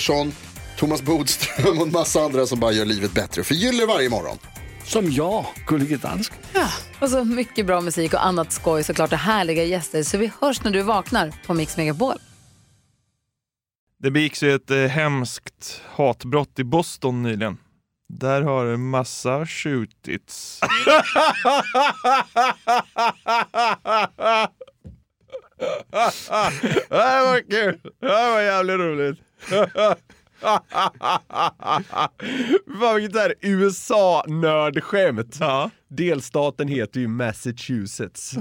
Pettersson, Thomas Bodström och en massa andra som bara gör livet bättre. Förgyller varje morgon. Som jag, Gullige Dansken. Och så mycket bra musik och annat skoj såklart och härliga gäster. Så vi hörs när du vaknar på Mix Megapol. Det begicks ju ett eh, hemskt hatbrott i Boston nyligen. Där har en massa skjutits. det var kul! Det var jävligt roligt. Fan vilket där USA-nördskämt. Ja. Delstaten heter ju Massachusetts.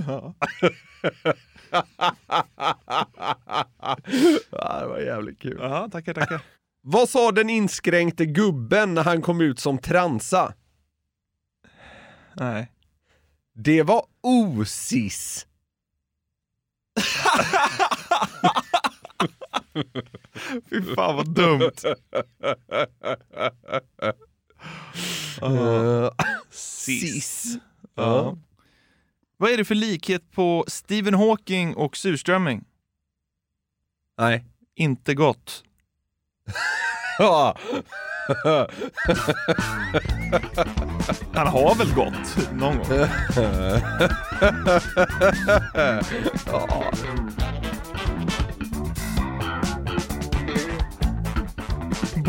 ja, det var jävligt kul. Ja, tackar, tackar. Vad sa den inskränkte gubben när han kom ut som transa? Nej. Det var osis. Fy fan vad dumt. Uh, Sis. Ja. Vad är det för likhet på Stephen Hawking och surströmming? Nej. Inte gott. Han har väl gått någon gång?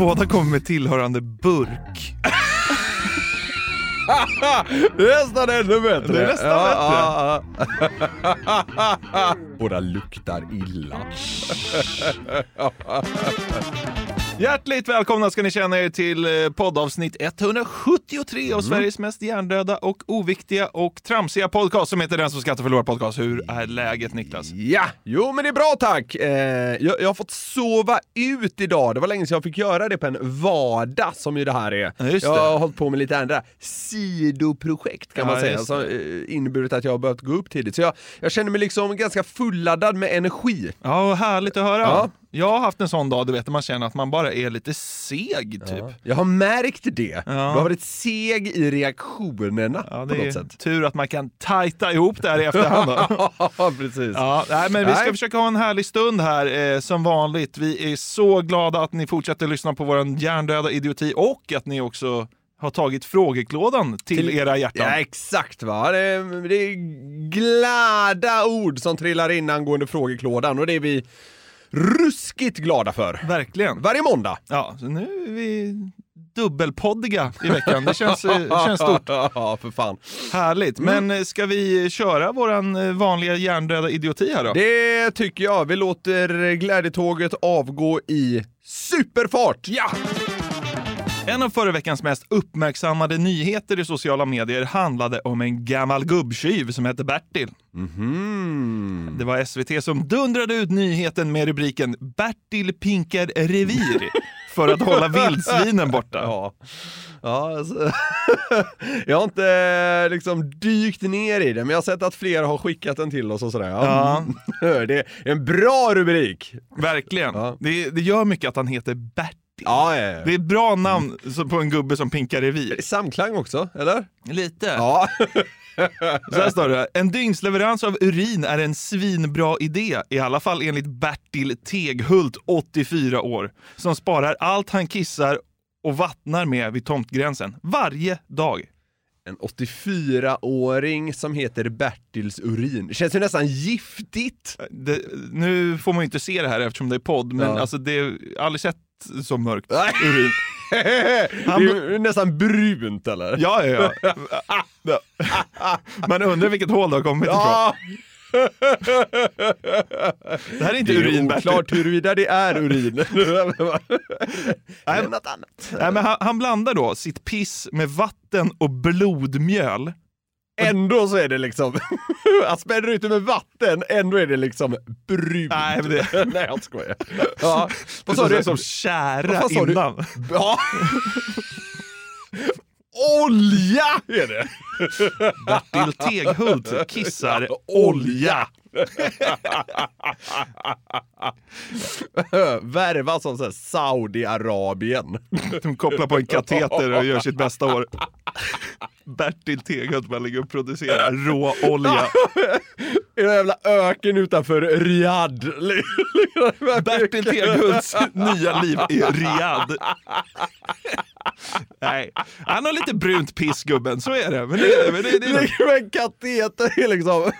Båda kommer med tillhörande burk. Det är nästan ännu bättre. Det är nästan ja, Ja, ja. Båda luktar illa. Hjärtligt välkomna ska ni känna er till eh, poddavsnitt 173 av Sveriges mest hjärndöda och oviktiga och tramsiga podcast som heter Den som skrattar förlorar podcast. Hur är läget Niklas? Ja, jo men det är bra tack. Eh, jag, jag har fått sova ut idag. Det var länge sedan jag fick göra det på en vardag som ju det här är. Ja, jag har hållit på med lite andra sidoprojekt kan Ja, man säga. Som eh, inneburit att jag har behövt gå upp tidigt. Så jag, jag känner mig liksom ganska fulladdad med energi. Ja, härligt att höra. Ja. Jag har haft en sån dag, du vet, där man känner att man bara är lite seg typ. Jag har märkt det. Ja. Du har varit seg i reaktionerna Ja, på något sätt. tur att man kan tajta ihop det här i efterhand. Ja, precis. Ja, nej, men vi ska Nej. försöka ha en härlig stund här eh, som vanligt. Vi är så glada att ni fortsätter lyssna på vår hjärndöda idioti och att ni också har tagit frågeklådan till, Till- era hjärtan. Ja, exakt va. Det är, det är glada ord som trillar in angående frågeklådan och det är vi ruskigt glada för. Verkligen. Varje måndag. Ja, så nu är vi dubbelpoddiga i veckan. Det känns, eh, känns stort. Ja, för fan. Härligt. Men eh, ska vi köra våran eh, vanliga hjärndöda idioti här då? Det tycker jag. Vi låter glädjetåget avgå i superfart. Ja! En av förra veckans mest uppmärksammade nyheter i sociala medier handlade om en gammal gubbtjuv som hette Bertil. Mhm. Det var SVT som dundrade ut nyheten med rubriken “Bertil pinkar revir” för att hålla vildsvinen borta. Ja. Ja, alltså, jag har inte eh, liksom dykt ner i det, men jag har sett att fler har skickat den till oss och sådär. Ja. Det är en bra rubrik! Verkligen. Ja. Det, det gör mycket att han heter Bertil. Ja, ja, ja. Det är ett bra namn på en gubbe som pinkar revir. Samklang också, eller? Lite. Ja. Så här står det. En dygnsleverans av urin är en svinbra idé, i alla fall enligt Bertil Teghult, 84 år, som sparar allt han kissar och vattnar med vid tomtgränsen varje dag. En 84-åring som heter Bertils urin. Det känns ju nästan giftigt. Det, nu får man ju inte se det här eftersom det är podd, men Ja. alltså det, jag har aldrig sett så mörkt urin. det är nästan brunt eller? Ja, ja. ja. Man undrar vilket hål det har kommit ifrån. Ja. Det här är inte Det är urin, oklart huruvida det är urin. Nej, något annat. Nej, men han, han blandar då sitt piss med vatten och blodmjöl. Ändå så är det liksom, han spänner ut det med vatten, ändå är det liksom brunt. Nej, men det- Nej jag skojar. Ja. Vad är sa du? som du? innan. Ja. Olja är det! Bertil Teghult kissar olja. Värva som Saudiarabien. De kopplar på en kateter och gör sitt bästa år. Bertil Teghult bara ligger och producerar råolja. I en jävla öken utanför Riyadh. Bertil Teghults nya liv i Riyadh. Nej, han har lite brunt piss gubben, så är det. Men det, men det, det, det. Ligger med en kateter liksom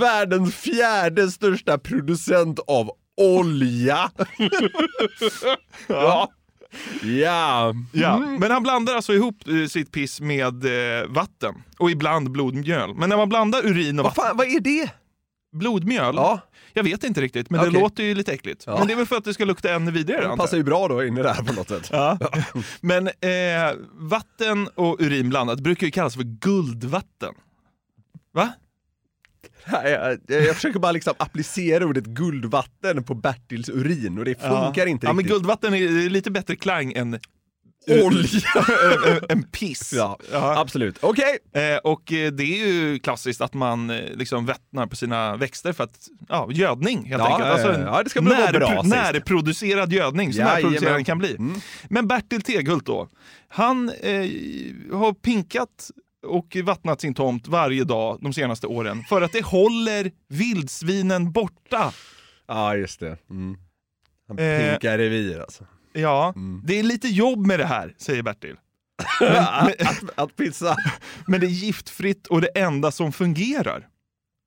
världens fjärde största producent av olja. ja. Ja. Ja, men han blandar alltså ihop eh, sitt piss med eh, vatten och ibland blodmjöl. Men när man blandar urin och Vad fan, vad är det? blodmjöl, Ja. jag vet inte riktigt, men Okej. det låter ju lite äckligt. Ja. Men det är väl för att det ska lukta ännu vidare Det passar ju bra då in i det här på något sätt. Ja. Men eh, vatten och urin blandat brukar ju kallas för guldvatten. Va? Nej, Jag, jag, försöker bara liksom applicera ordet guldvatten på Bertils urin och det funkar inte Ja, men riktigt. guldvatten är lite bättre klang än Olja! en, piss. Ja, Ja. absolut. Okej. Eh, och eh, det är ju klassiskt att man eh, liksom vättnar på sina växter för att, ja, gödning helt Ja, enkelt. ja, Alltså ja, en ja, det ska bli vara bra, närproducerad gödning, så närproducerad den kan bli. Mm. Men Bertil Teghult då, han eh, har pinkat och vattnat sin tomt varje dag de senaste åren för att det håller vildsvinen borta. Ja, just det. Mm. Han Eh, pinkar revir alltså. Ja, Mm. det är lite jobb med det här, säger Bertil. att, att, att pizza. Men det är giftfritt och det enda som fungerar.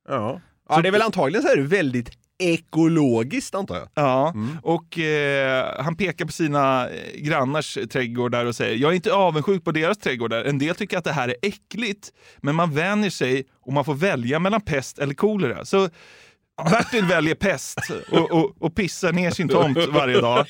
Ja. ja, det är väl antagligen så här väldigt ekologiskt antar jag. Ja, Mm. och eh, han pekar på sina eh, grannars trädgårdar och säger jag är inte avundsjuk på deras trädgårdar. En del tycker att det här är äckligt, men man vänjer sig och man får välja mellan pest eller kolera. Så Bertil väljer pest och, och, och pissar ner sin tomt varje dag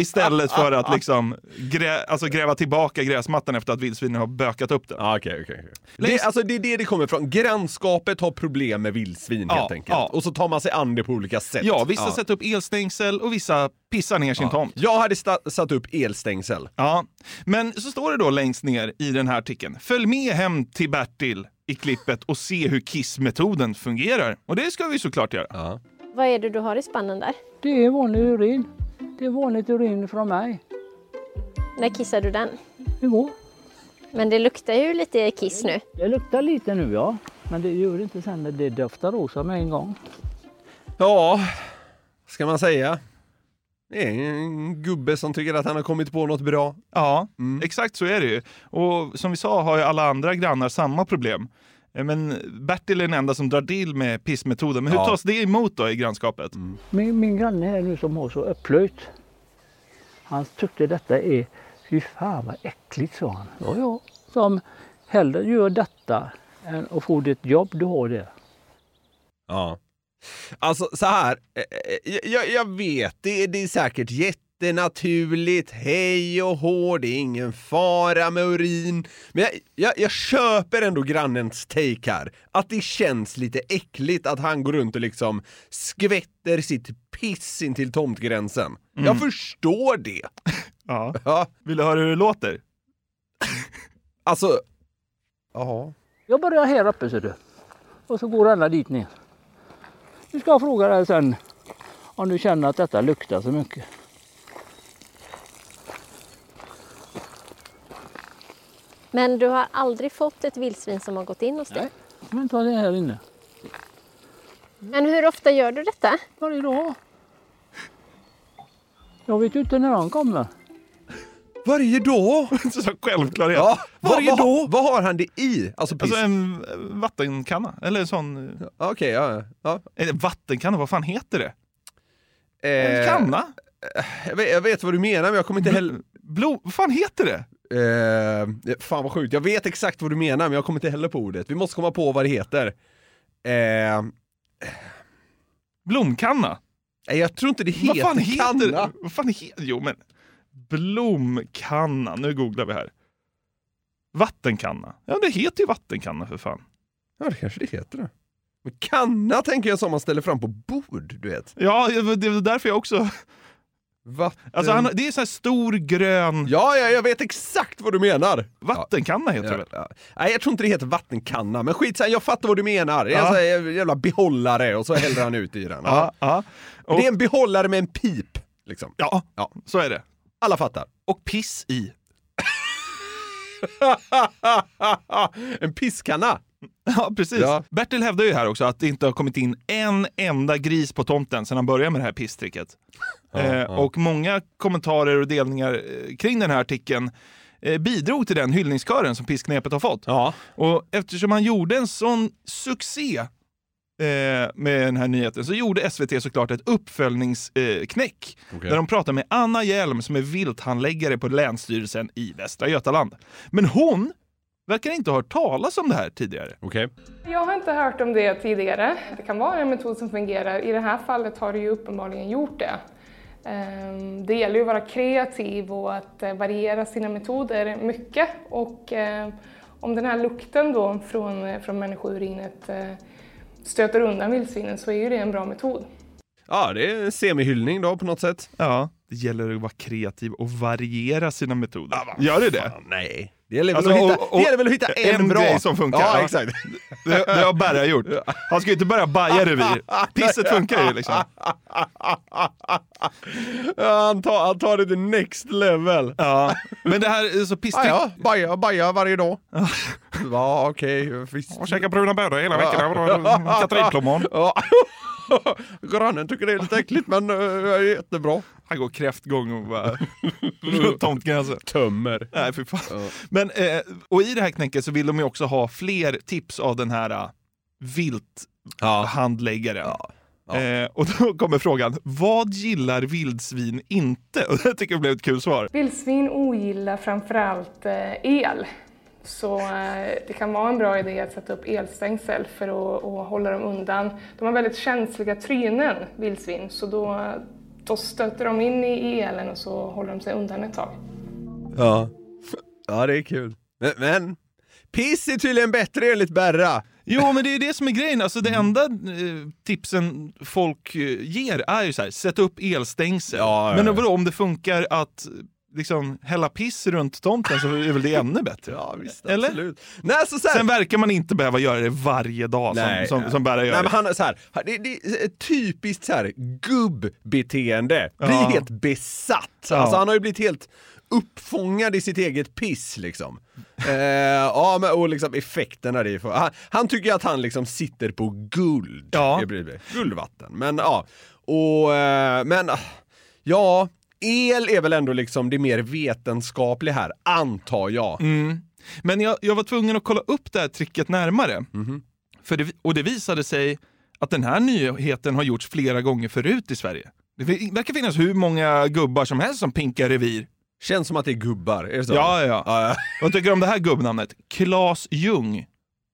istället för att liksom grä, alltså gräva tillbaka gräsmattan efter att vildsvinen har bökat upp den. Ja, okej, okej. okej. Det, alltså, det är det det kommer ifrån. Grannskapet har problem med vildsvin Ja, helt enkelt. ja. Och så tar man sig an det på olika sätt. Ja, vissa sätter upp elstängsel och vissa pissar ner sin tomt. Jag hade sta- satt upp elstängsel. Ja, men så står det då längst ner i den här artikeln. Följ med hem till Bertil i klippet och se hur kissmetoden fungerar. Och det ska vi såklart göra. Ja. Vad är det du har i spannen där? Det är vanlig urin. Det är vanligt urin från mig. När kissar du den? Igår. Men det luktar ju lite kiss nu. Det luktar lite nu ja. Men det gör inte sen när det doftar rosa med en gång. Ja, ska man säga. Det är en gubbe som tycker att han har kommit på något bra. Ja, Mm. exakt så är det ju. Och som vi sa har ju alla andra grannar samma problem. Eh, Men Bertil är den enda som drar till med pissmetoden. Men hur Ja. tas det emot då i grannskapet? Min, min granne här nu som har så upplöjt. Han tyckte detta är, fy fan vad äckligt sa han. Ja, ja. Som hellre gör detta än att få det jobb du har där. Ja. Alltså så här, eh, eh, jag, jag vet, det, det är säkert jättenaturligt, hej och hå, det är ingen fara med urin. Men jag, jag, jag köper ändå grannens take här, att det känns lite äckligt att han går runt och liksom skvätter sitt piss in till tomtgränsen. Jag förstår det. Ja. Ja, Vill du höra hur det låter? alltså, ja. Jag börjar här uppe ser du. Och så går alla dit ner. Nu ska jag fråga dig sen om du känner att detta luktar så mycket. Men du har aldrig fått ett vildsvin som har gått in hos dig? Men ta det här inne. Men hur ofta gör du detta? Varje dag. Jag vet ju inte när han kommer. Varje dag? Så självklarhet. Ja, Varje vad, dag. vad, har han det i? Alltså piss? Alltså en eh, vattenkanna. Eller en sån... Okej, ja, ja. Eller vattenkanna, vad fan heter det? Eh, En kanna? jag, vet, jag vet vad du menar men jag kommer inte heller... Blom, vad fan heter det? Eh, fan vad sjukt, jag vet exakt vad du menar men jag kommer inte heller på ordet. Vi måste komma på vad det heter. Eh, Blomkanna? nej, jag tror inte det heter Vad fan heter kanna. Vad fan heter Jo men, blomkanna. Nu googlar vi här. Vattenkanna. Ja det heter ju vattenkanna för fan. Ja, det kanske det heter det. Men kanna tänker jag som man ställer fram på bord, du vet. Ja, det var därför jag också... Vatten... Alltså han, det är så här stor grön Ja, ja, jag vet exakt vad du menar. vattenkanna heter det Ja, väl? ja. Nej, jag tror inte det heter vattenkanna, men skit jag fattar vad du menar. Det är Ja. en jävla behållare och så häller han ut i den. Ja, ja. Och, Det är en behållare med en pip, liksom. ja, Ja. så är det. Alla fattar. Och piss i. en pisskanna. Ja, precis. Ja. Bertil hävdar ju här också att det inte har kommit in en enda gris på tomten sedan han började med det här pisstricket. eh, Och många kommentarer och delningar eh, kring den här artikeln eh, bidrog till den hyllningskören som pissknepet har fått. Ja. Och eftersom han gjorde en sån succé med den här nyheten så gjorde SVT såklart ett uppföljningsknäck eh, Okej. där de pratar med Anna Hjelm som är vilthandläggare på Länsstyrelsen i Västra Götaland. Men hon verkar inte ha hört talas om det här tidigare. Okej. Jag har inte hört om det tidigare. Det kan vara en metod som fungerar. I det här fallet har det ju uppenbarligen gjort det. Ehm, Det gäller ju att vara kreativ och att eh, variera sina metoder mycket. Och eh, om den här lukten då från, eh, från människourinet eh, stöter undan vildsvinen så är ju det en bra metod. Ja, det är en semihyllning då på något sätt. Ja, det gäller att vara kreativ och variera sina metoder. Gör det det? Fan, nej. Det gäller, väl Alltså, hitta, och- och- det gäller väl att hitta en, en bra. grej som funkar, Ja, ja. exakt. Det, det har Berra gjort. Han ska ju inte börja baja revir. Pisset funkar ju liksom. Han, tar, han tar det till next level. Ja. Men det här, så Ja, pisstrick... ja, baja, baja varje dag. Ja, okej, visst. Och käka bruna bönor hela veckan. Katrinplommon. Ja. Grannen tycker det är lite äckligt men uh, är jättebra. Han går kräftgång och bara runt tomtgränsen. Tömmer. Nej, för fan. Men, eh, och i det här knäcket så vill de ju också ha fler tips av den här uh, vilthandläggaren. Ja. Eh, och då kommer frågan, vad gillar vildsvin inte? Och det tycker jag blev ett kul svar. Vildsvin ogillar framförallt eh, el. Så eh, det kan vara en bra idé att sätta upp elstängsel för att, att hålla dem undan. De har väldigt känsliga trynen, vildsvin, så då, då stöter de in i elen och så håller de sig undan ett tag. Ja. Ja, det är kul. Men, men piss är tydligen bättre enligt Berra. Jo, men det är det som är grejen. Alltså, det enda eh, tipsen folk eh, ger är ju så här, sätt upp elstängsel. Ja, ja, men ja. vadå, om det funkar att liksom hälla piss runt tomten så är väl det ännu bättre? Ja, visst, Eller? absolut. Nej, så så här, Sen verkar man inte behöva göra det varje dag som, som, som Berra gör. Nej, det. men han är så här, det, det är typiskt så här gubbbeteende. Blir Ja. helt besatt. Ja. Alltså han har ju blivit helt uppfångad i sitt eget piss liksom. eh, ja, men, och liksom effekterna det får. Han, han tycker att han liksom sitter på guld. Ja. Guldvatten. Men ja, och eh, men ja, el är väl ändå liksom det mer vetenskapliga här, antar jag. Mm. Men jag, jag var tvungen att kolla upp det här tricket närmare. För det, och det visade sig att den här nyheten har gjorts flera gånger förut i Sverige. Det verkar finnas hur många gubbar som helst som pinkar revir. Känns som att det är gubbar, är det så? Ja, ja, ja. Vad tycker du om det här gubbnamnet? Klas Ljung.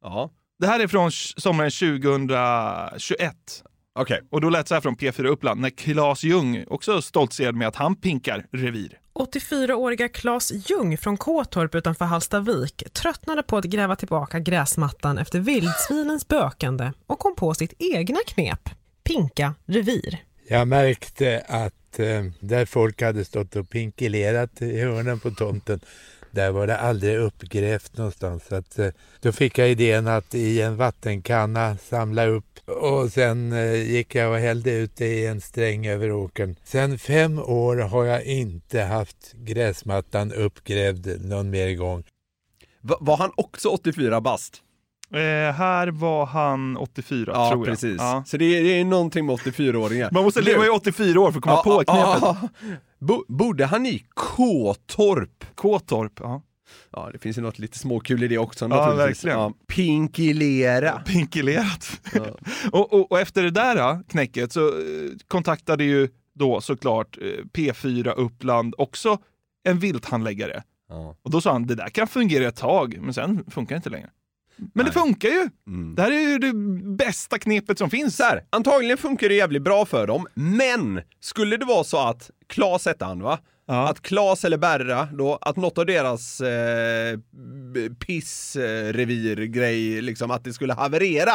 ja. Det här är från sommaren 2021. Okej. Och då lät det så här från P4 Uppland när Klas Ljung också stoltserade med att han pinkar revir. 84-åriga Claes Ljung från Kåtorp utanför Hallstavik tröttnade på att gräva tillbaka gräsmattan efter vildsvinens bökande och kom på sitt egna knep, pinka revir. Jag märkte att eh, där folk hade stått och pinkilerat i hörnen på tomten, där var det aldrig uppgrävt någonstans. Så att, eh, då fick jag idén att i en vattenkanna samla upp och sen eh, gick jag och hällde ut det i en sträng över åkern. Sen fem år har jag inte haft gräsmattan uppgrävd någon mer gång. Va, var han också 84 bast? Eh, här var han 84 Ja, tror jag. precis. Ja. Så det är, det är någonting med 84-åringar. Man måste leva i 84 år för att komma Ja, på ja, knepet. ja. Bo, bodde han i Kåtorp? Kåtorp, ja. Ja, det finns ju något lite småkul i det också Ja, naturligtvis. verkligen. Ja, pinkilera. Pinkilerat. och, och, och efter det där knäcket så eh, kontaktade ju då såklart eh, P4 Uppland också en vilthandläggare. Och då sa han, det där kan fungera ett tag, men sen funkar det inte längre. Men det funkar ju! Det här är ju det bästa knepet som finns. Så här, antagligen funkar det jävligt bra för dem, men skulle det vara så att Klas hette han va? Att Klas eller Berra då, att något av deras eh, pissrevirgrej, liksom att det skulle haverera.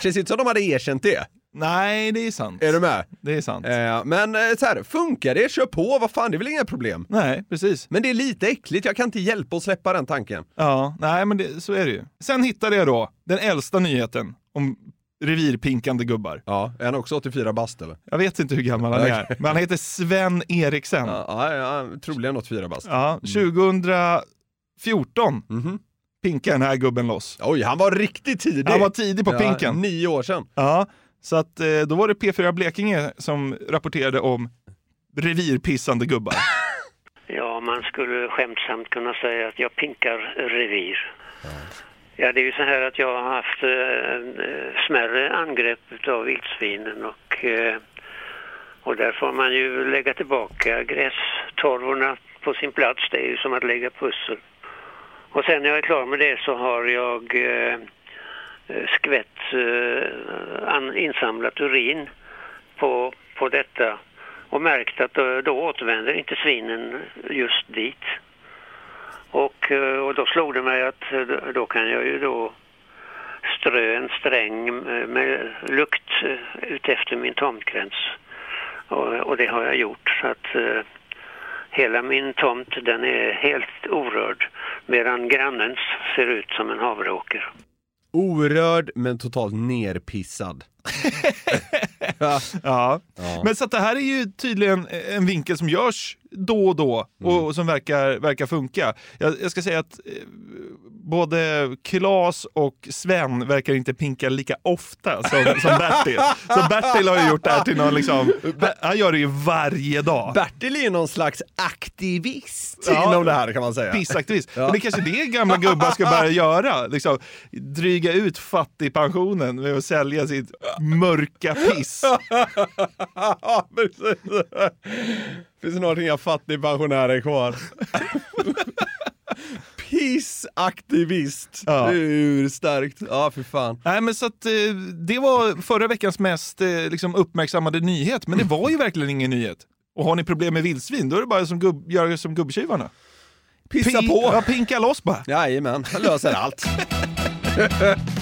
Känns inte som de hade erkänt det. Nej, det är sant. Är du med? Det är sant. Eh, men eh, så här, funkar det, kör på, vad fan, det är väl inga problem. Nej, precis. Men det är lite äckligt, jag kan inte hjälpa att släppa den tanken. Ja, nej men det, så är det ju. Sen hittade jag då den äldsta nyheten om revirpinkande gubbar. Ja, är han också 84 bast eller? Jag vet inte hur gammal han är, men han heter Sven Eriksen. Ja, ja, ja troligen 84 bast. Ja, 2014 pinkade den här gubben loss. Oj, han var riktigt tidig. Han var tidig på Ja, pinken. Nio år sedan. Ja, så att eh, då var det P4 Blekinge som rapporterade om revirpissande gubbar. Ja, man skulle skämtsamt kunna säga att jag pinkar revir. Ja, det är ju så här att jag har haft eh, smärre angrepp av vildsvinen och, eh, och där får man ju lägga tillbaka grästorvorna på sin plats. Det är ju som att lägga pussel. Och sen när jag är klar med det så har jag eh, eh, skvätt eh, insamlat urin på, på detta och märkt att då, återvänder inte svinen just dit. Och, eh, och då slog det mig att eh, då kan jag ju då strö en sträng med, lukt utefter min tomtgräns. Och, och det har jag gjort så att eh, hela min tomt den är helt orörd medan grannens ser ut som en havreåker. Orörd men totalt nerpissad. ja. Men så att det här är ju tydligen en vinkel som görs då och då och som verkar, verkar funka. Jag, jag ska säga att eh, både Klas och Sven verkar inte pinka lika ofta som, som Bertil. Så Bertil har ju gjort det här till någon liksom, han gör det ju varje dag. Bertil är ju någon slags aktivist Ja, inom det här kan man säga. Pissaktivist. Ja. Men det är kanske det gamla gubbar ska börja göra. Liksom, dryga ut fattigpensionen med att sälja sitt mörka piss. Finns snart inga fattigpensionärer kvar. Pissaktivist. Ja. Ju starkt. Ja, för fan. Nej, men så att, eh, det var förra veckans mest eh, liksom, uppmärksammade nyhet, men det var ju verkligen ingen nyhet. Och har ni problem med vildsvin, då är det bara som gubb, göra som gubbtjuvarna. Pissa Pin- på. Ja, pinka loss bara. Jajamän, löser allt.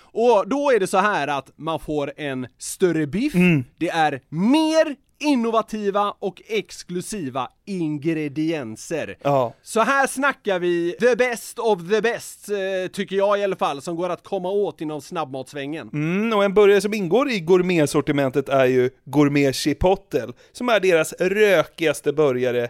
Och då är det så här att man får en större biff, det är mer innovativa och exklusiva ingredienser. Ja. Så här snackar vi the best of the best, eh, tycker jag i alla fall, som går att komma åt inom snabbmatsvängen. Mm, och en burgare som ingår i gourmetsortimentet är ju Gourmet Chipotle, som är deras rökigaste burgare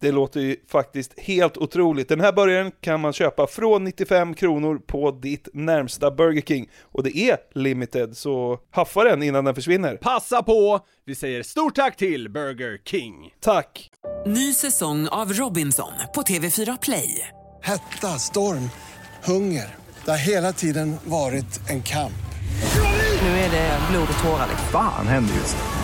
Det låter ju faktiskt helt otroligt. Den här burgaren kan man köpa från 95 kronor på ditt närmsta Burger King. Och det är limited, så haffa den innan den försvinner. Passa på! Vi säger stort tack till Burger King. Tack! Ny säsong av Robinson på TV4 Play. Hetta, storm, hunger. Det har hela tiden varit en kamp. Nu är det blod och tårar. liksom. Fan händer just nu.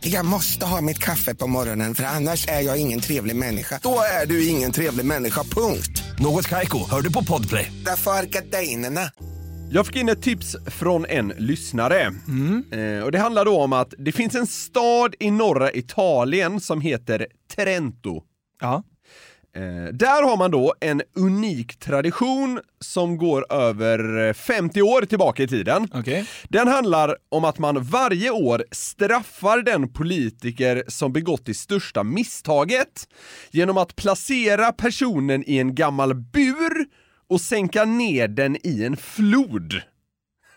Jag måste ha mitt kaffe på morgonen för annars är jag ingen trevlig människa. Då är du ingen trevlig människa, punkt. Något Kaiko, hör du på Podplay. Därför är gardinerna. Jag fick in ett tips från en lyssnare. Eh, och det handlar då om att det finns en stad i norra Italien som heter Trento. Ja. Eh, där har man då en unik tradition som går över 50 år tillbaka i tiden. Den handlar om att man varje år straffar den politiker som begått det största misstaget genom att placera personen i en gammal bur och sänka ner den i en flod.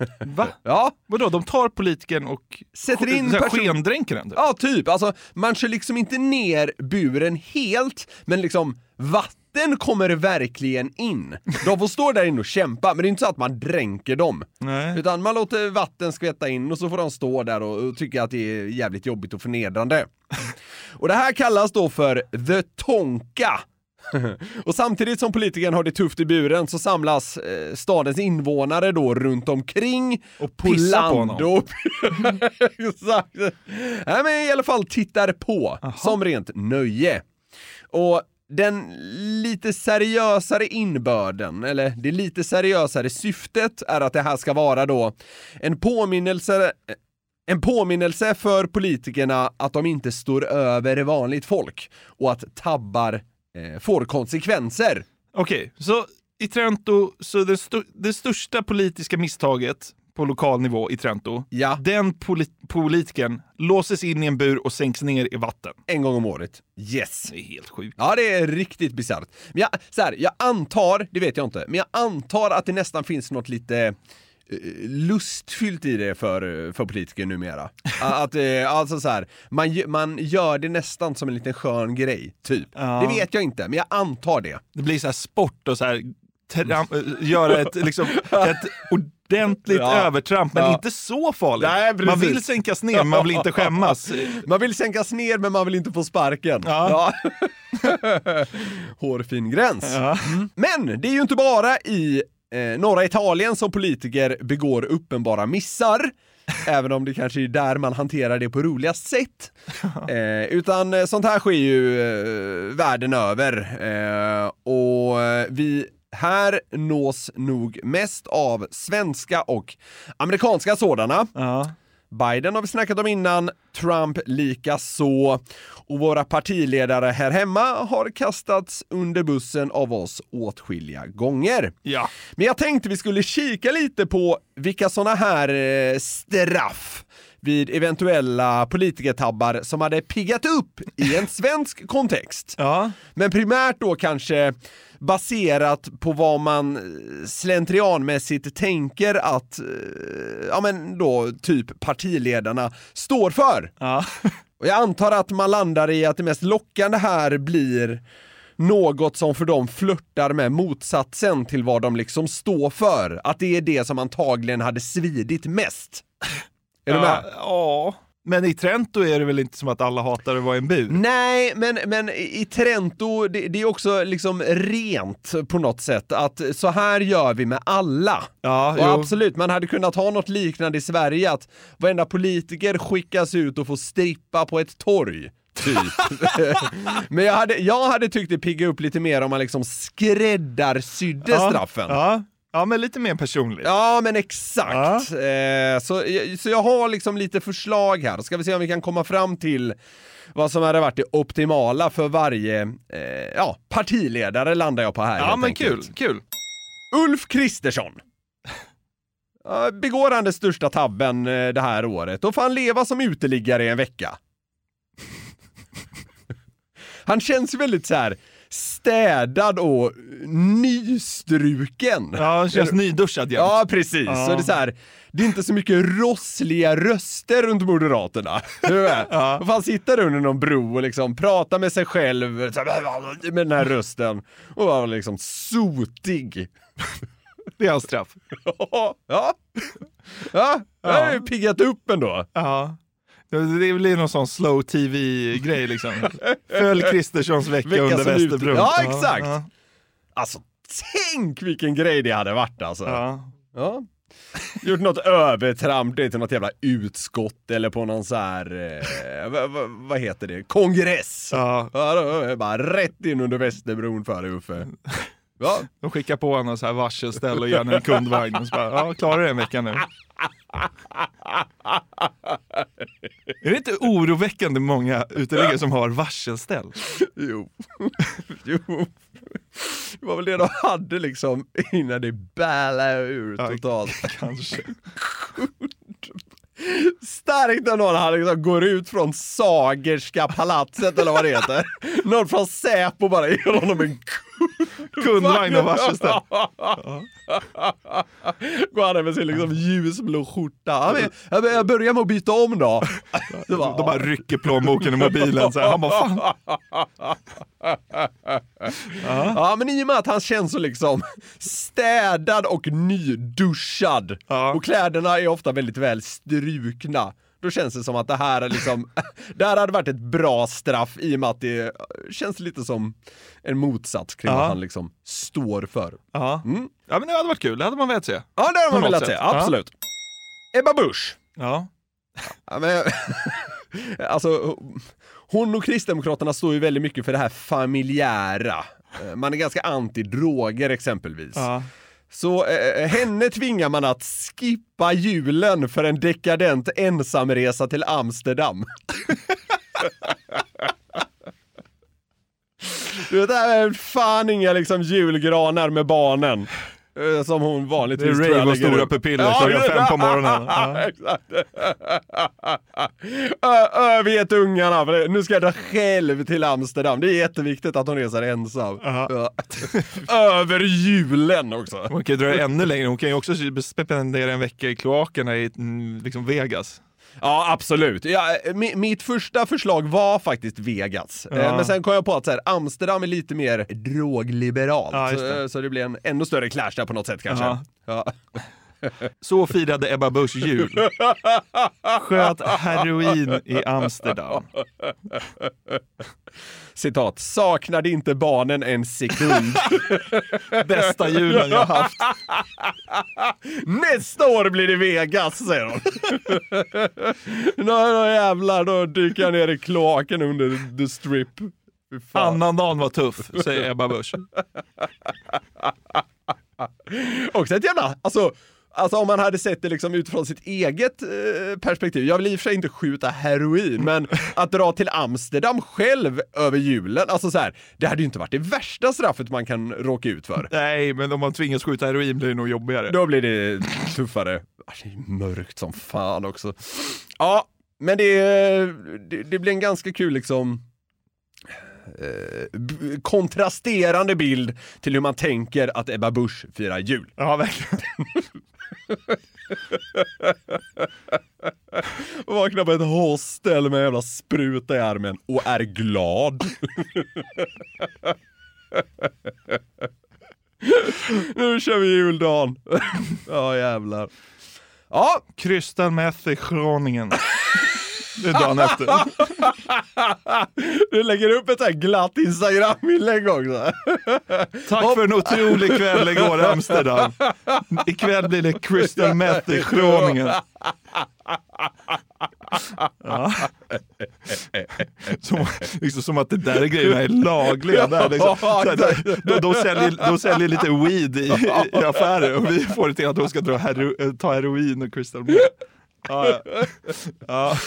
Va? Ja. Vadå, de tar politiken och sätter in person- skendränker den? typ? Ja, typ. Alltså, man kör liksom inte ner buren helt, men liksom vatten kommer verkligen in. De får stå där inne och kämpa, men det är inte så att man dränker dem. Nej. Utan man låter vatten skvätta in och så får de stå där och, och tycka att det är jävligt jobbigt och förnedrande. Och det här kallas då för the tonka. Och samtidigt som politikern har det tufft i buren så samlas eh, stadens invånare då runt omkring och pissar på honom. och... Exakt. Nej, men i alla fall tittar på, som rent nöje. Och den lite seriösare inbörden, eller det lite seriösare syftet är att det här ska vara då en påminnelse en påminnelse för politikerna att de inte står över vanligt folk och att tabbar eh, får konsekvenser. Okej, så i Trento, så det, st det största politiska misstaget på lokal nivå i Trento, den poli- politikern låses in i en bur och sänks ner i vatten. En gång om året. Yes. Det är helt sjukt. Ja, det är riktigt bisarrt. Men jag, så här, jag antar, det vet jag inte, men jag antar att det nästan finns något lite eh, lustfyllt i det för, för politiker numera. Att, eh, alltså så här, man, man gör det nästan som en liten skön grej, typ. Ja. Det vet jag inte, men jag antar det. Det blir så här sport och så här tram- göra ett, liksom, ett ordentligt Ja. övertramp, men Ja. inte så farligt. Nej, man vill sänkas ner, men man vill inte skämmas. Man vill sänkas ner men man vill inte få sparken. Ja. Hårfin gräns. Mm. Men det är ju inte bara i eh, norra Italien som politiker begår uppenbara missar. Även om det kanske är där man hanterar det på roligast sätt. Eh, utan eh, sånt här sker ju eh, världen över. Eh, och eh, vi här nås nog mest av svenska och amerikanska sådana. Biden har vi snackat om innan, Trump lika så och våra partiledare här hemma har kastats under bussen av oss åtskilliga gånger. Ja. Men jag tänkte vi skulle kika lite på vilka såna här eh, straff vid eventuella politikertabbar som hade piggat upp i en svensk kontext. Men primärt då kanske baserat på vad man eh, slentrianmässigt tänker att, eh, ja men då typ partiledarna står för. Och jag antar att man landar i att det mest lockande här blir något som för dem flörtar med motsatsen till vad de liksom står för. Att det är det som antagligen hade svidit mest. Är du ja, med? Ja. Men i Trento är det väl inte som att alla hatar att vara i en bur? Nej, men, men i Trento, det, det är också liksom rent på något sätt att så här gör vi med alla. Ja, och jo. absolut, man hade kunnat ha något liknande i Sverige, att varenda politiker skickas ut och får strippa på ett torg. Typ. men jag hade, jag hade tyckt det pigga upp lite mer om man liksom skräddarsydde Ja, straffen. Ja. Ja, men lite mer personligt. Ja, men exakt. Eh, så, så jag har liksom lite förslag här. Ska vi se om vi kan komma fram till vad som hade varit det optimala för varje eh, ja, partiledare landar jag på här. Ja, men enkelt. kul, kul. Ulf Kristersson. Ja, Begår han den största tabben eh, det här året, då får han leva som uteliggare i en vecka. Han känns väldigt så här städad och nystruken. Ja, han känns nyduschad jämt. Ja, precis. Ja. Så det är så här, det är inte så mycket rossliga röster runt Moderaterna. Du ja. Han sitter under någon bro och liksom pratar med sig själv med den här rösten och var liksom sotig. Det är hans straff. ja, ja. Ja, det har ju piggat upp ändå. Ja. Det blir någon sån slow tv-grej liksom. Följ Kristerssons vecka, Vecka under Västerbron. Ja, exakt. ja. Alltså, tänk vilken grej det hade varit alltså. Ja. Ja. Gjort något övertramp det till något jävla utskott eller på någon så här, eh, vad, heter det, kongress. Ja. då är det bara rätt in under Västerbron för dig Uffe. Ja. De skickar på honom så här varselställ och gärna en kundvagn. Och så bara, ja, klarar du en vecka nu? Är det inte oroväckande många uteliggare som har varselställ? Jo. jo. Det var väl det de hade liksom innan det bälade ur totalt. Kanske. Starkt när någon hade liksom går ut från Sagerska palatset eller vad det heter. Någon från Säpo bara ger honom en Kundvagn och varselställ. Går han med sin liksom ljusblå skjorta. Ja, jag, jag börjar med att byta om då. De bara rycker plånboken i mobilen. Så här. Han bara, fan. Ja, men i och med att han känns så liksom städad och nyduschad och kläderna är ofta väldigt väl strukna. Då känns det som att det här är liksom, det här hade varit ett bra straff i och med att det känns lite som en motsats kring vad han liksom står för. Ja. ja, men det hade varit kul. Det hade man velat se. Ja, det hade man velat sätt. se. Absolut. Ebba Busch. Ja. Ja, men, alltså, hon och Kristdemokraterna står ju väldigt mycket för det här familjära. Eh, Man är ganska anti-droger exempelvis. Ja. Så eh, eh, henne tvingar man att skippa julen för en dekadent ensamresa till Amsterdam. Du vet, det här är fan inga liksom julgranar med barnen eh, Som hon vanligtvis Det är tror jag lägger stora pupiller klockan fem på morgonen. Ja. exakt. Övergett ungarna, för nu ska jag dra själv till Amsterdam. Det är jätteviktigt att hon reser ensam. Ja. Över julen också. Hon kan ju dra det ännu längre. Hon kan ju också spendera en vecka i kloakerna i mm, liksom Vegas. Ja, absolut. Ja, mi- mitt första förslag var faktiskt Vegas. Eh, Ja. Men sen kom jag på att så här, Amsterdam är lite mer drogliberalt. Ja, det. så, så det blir en ännu större clash där på något sätt kanske. Ja. Så firade Ebba Busch jul. Sköt heroin i Amsterdam. Citat, saknade inte barnen en sekund. Bästa julen jag haft. Nästa år blir det Vegas, säger hon. Nå, nå jävlar, då dyker jag ner i kloaken under the strip. Annandagen var tuff, säger Ebba Busch. Också ett jävla, alltså, alltså om man hade sett det liksom utifrån sitt eget eh, perspektiv. Jag vill i och för sig inte skjuta heroin, men att dra till Amsterdam själv över julen, alltså så här, det hade ju inte varit det värsta straffet man kan råka ut för. Nej, men om man tvingas skjuta heroin blir det nog jobbigare. Då blir det tuffare. Det är mörkt som fan också. Ja, men det, det, det blir en ganska kul liksom eh, kontrasterande bild till hur man tänker att Ebba Busch firar jul. Ja, verkligen. Vaknar på ett hostel med en jävla spruta i armen och är glad. nu kör vi juldagen. Ja jävlar. Ja, Crystal med i skråningen. Dagen efter. Du lägger upp ett här glatt Instagram-inlägg också. Tack för en otrolig kväll igår i Amsterdam. Ikväll blir det crystal meth i Groningen. Ja. Som, liksom som att det där grejerna är lagliga. Där, liksom. Så här, där, de, de, säljer, de säljer lite weed i, i affärer och vi får det till att de ska dra hero, ta heroin och crystal meth. Ja, ja. ja.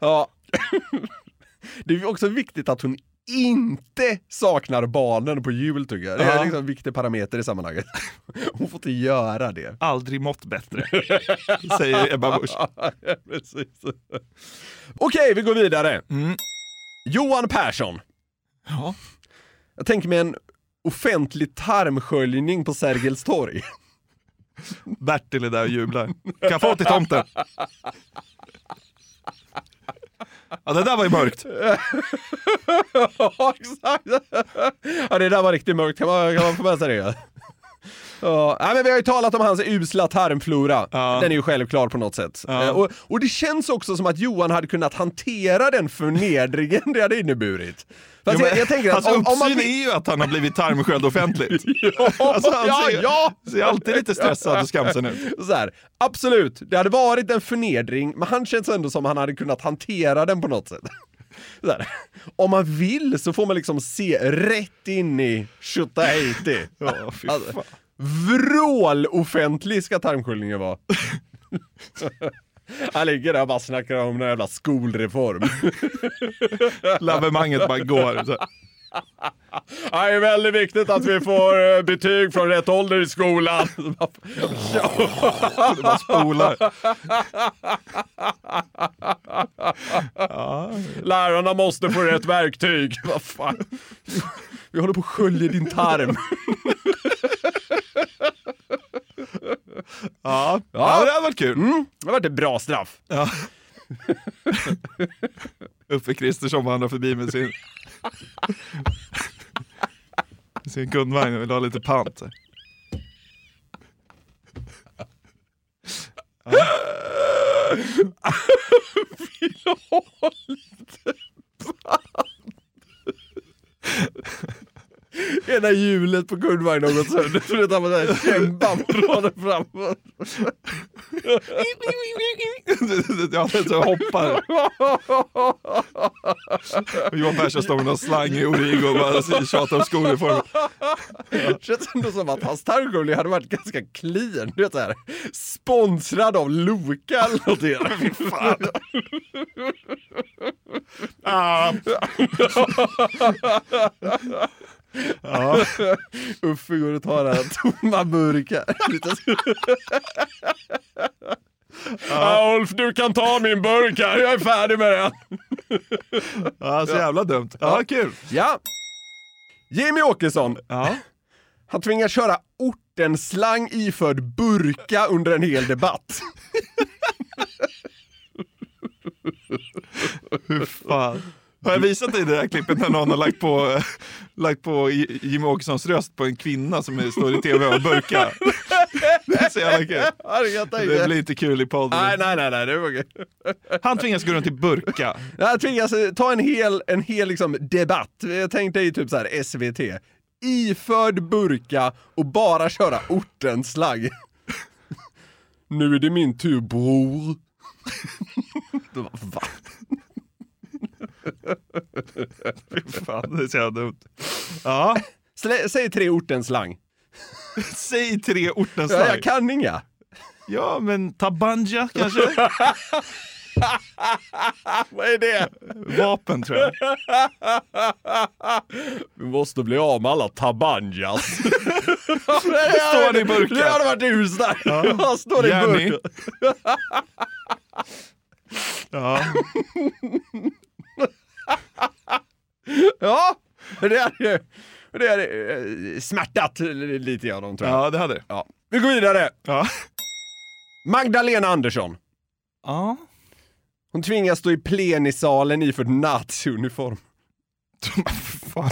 Ja. Det är också viktigt att hon inte saknar barnen på jul tycker jag. Det är Ja. liksom en viktig parameter i sammanhanget. Hon får inte göra det. Aldrig mått bättre, säger Ebba Busch. Okej, vi går vidare. Mm. Johan Persson. Ja. Jag tänker mig en offentlig tarmsköljning på Sergels torg. Bertil är där och jublar. Kan jag få till tomten? Ja, det där var ju mörkt. ja, exakt. Ja, det där var riktigt mörkt. Kan man, kan man få med sig det? Ja, nej, men vi har ju talat om hans usla tarmflora. Den är ju självklar på något sätt. Ja. Eh, Och, och det känns också som att Johan hade kunnat hantera den förnedringen det hade inneburit. Fast Jo, jag, jag tänker att hans om, om man uppsyn vill... är ju att han har blivit tarmsköljd offentligt. ja, Alltså, han ja, ser- ja! ser alltid lite stressad och skamsen ut. Så här, absolut, det hade varit en förnedring, men han känns ändå som han hade kunnat hantera den på något sätt. Här, om man vill så får man liksom se rätt in i. Ja, fy Alltså, fan. Vrål offentlig ska tarmsköljningen vara. Han ligger där och bara snackar om en jävla skolreform. Lavemanget bara går. Så. Det är väldigt viktigt att vi får eh, betyg från rätt ålder i skolan. Det bara spolar. Lärarna måste få rätt verktyg. Vad fan. Vi håller på att skölja din tarm. Ja, ja, det hade varit kul. Mm, det har varit ett bra straff. Ja. Uffe Kristersson vandrar förbi med sin, sin kundvagn och vill ha lite pant. här. Vill ha lite Ena hjulet på kundvagnen har gått sönder så det tar man såhär kämpa dra det framåt. Ja, så hoppar. Johan Persson står med någon slang i Origo och bara tjatar om skolreformen. Det känns ändå som att hans tarmsköljning hade varit ganska clean. Du vet såhär, sponsrad av Loka eller någonting. Fy fan. Ah. Ja. Uffe går och tar här tomma burkar. Ja, Ulf, du kan ta min burk här. Jag är färdig med den. Ja, så jävla dumt. Ja, kul. Ja. Jimmy Åkesson. Ja. Han tvingas köra ortenslang iförd burka under en hel debatt. Hur fan. Har jag visat dig det där klippet när någon har lagt på, eh, lagt på J- Jimmie Åkessons röst på en kvinna som står i tv och burkar? Det är så jävla kul. Det blir inte kul i podden. Nej, nej, nej, nej, det var okej. Han tvingas gå runt i burka. Jag tvingas eh, ta en hel, en hel liksom, debatt. Jag tänkte i typ så här SVT. Iförd burka och bara köra ortenslang. Nu är det min tur bror. Va? Fy fan, det är så jävla dumt. Ja. Slä, säg tre ortenslang. Säg tre ortens Ja, slang. jag kan inga. Ja, men tabanja kanske? Vad är det? Vapen tror jag. Vi måste bli av med alla tabanjas. Står det i burken? Det hade varit urstarkt. Ja. Står det i burken. Ja. Ja, det hade det hade, eh, smärtat lite grann tror jag. ja, det hade det. Ja. Vi går vidare. Ja. Magdalena Andersson. Ja. Hon tvingas stå i plenisalen iförd naziuniform. Fan.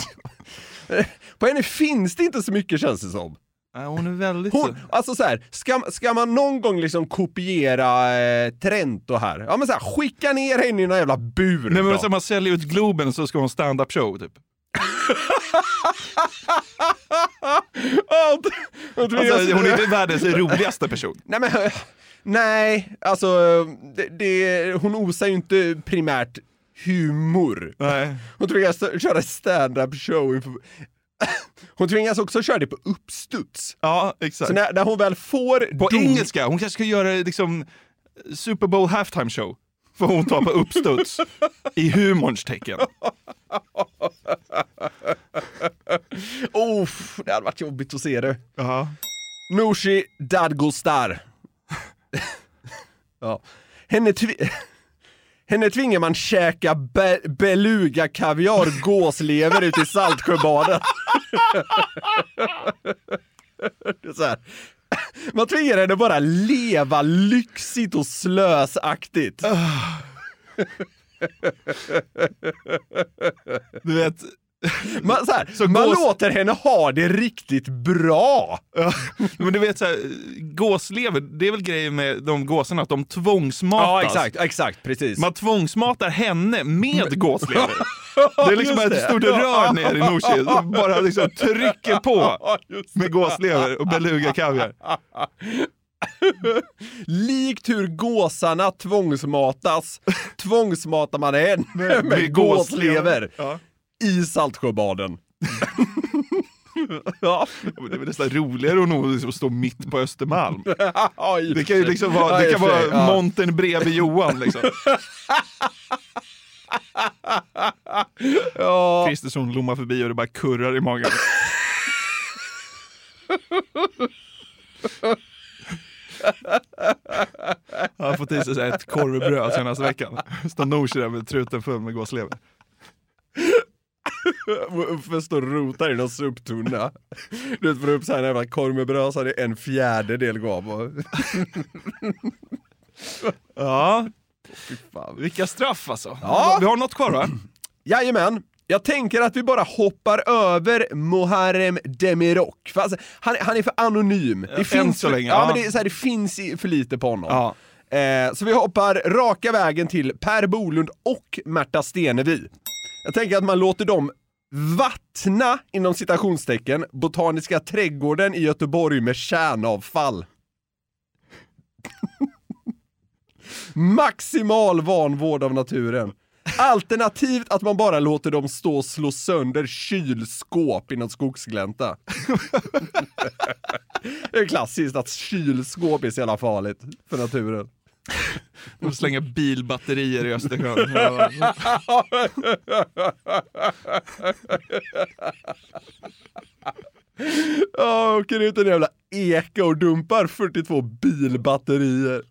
På henne finns det inte så mycket känns det som. Hon är väldigt... Hon, alltså så här, ska, ska man någon gång liksom kopiera eh, Trento här, ja men så här, skicka ner henne i någon jävla bur Nej, men så man säljer ut Globen så ska hon stand-up show typ. Alltså, hon är inte världens roligaste person. Nej men, nej, alltså det, det, hon osar ju inte primärt humor. Nej. Hon tvingas köra stand-up show inför... Hon tvingas också köra det på uppstuds. Ja, exakt. Så när, när hon väl får... På dom- engelska, hon kanske ska göra liksom Super Bowl halftime show. Får hon ta på uppstuds. I humorns tecken. Oh, det hade varit jobbigt att se det. Ja. Nooshi Dadgostar. ja. Henne, tvi- henne tvingar man käka be- beluga kaviar gåslever ute i Saltsjöbaden. Så här. Man tvingar henne bara leva lyxigt och slösaktigt. Du vet, Man, så här, Så man gås- låter henne ha det riktigt bra. Ja, men du vet så här, gåslever, det är väl grejen med de gåsarna, att de tvångsmatas. Ja, exakt, exakt, precis. Man tvångsmatar henne med gåslever. Det är liksom ett stort rör ner i Nooshi som bara liksom trycker på med gåslever och beluga kaviar. Likt hur gåsarna tvångsmatas, tvångsmatar man henne med, med gåslever Ja. I Saltsjöbaden. ja. Det är väl nästan roligare att nog stå mitt på Östermalm. Det kan ju liksom vara, det kan vara montern bredvid Johan liksom. Ja. Kristersson lommar förbi och det bara kurrar i magen. Han har fått i sig ett korvbröd senaste veckan. Står Nooshi där med truten full med gåslever. Uffe står och rotar i någon soptunna. Du vet, får upp så här jävla korv med bröd det en fjärdedel på. Ja, fan. vilka straff alltså. Ja. Vi har något kvar va? Jajamän. Jag tänker att vi bara hoppar över Muharrem Demirok. För alltså, han, han är för anonym. Det än finns så för, länge, ja, ja. Men det, är så här, det finns för lite på honom. Ja. Eh, så vi hoppar raka vägen till Per Bolund och Märta Stenevi. Jag tänker att man låter dem vattna, inom citationstecken, Botaniska trädgården i Göteborg med kärnavfall. Maximal vanvård av naturen. Alternativt att man bara låter dem stå och slå sönder kylskåp i någon skogsglänta. det är klassiskt att kylskåp är så jävla farligt för naturen. De slänger bilbatterier i Östersjön. Ja. Ja, åker ut en jävla eka och dumpar 42 bilbatterier.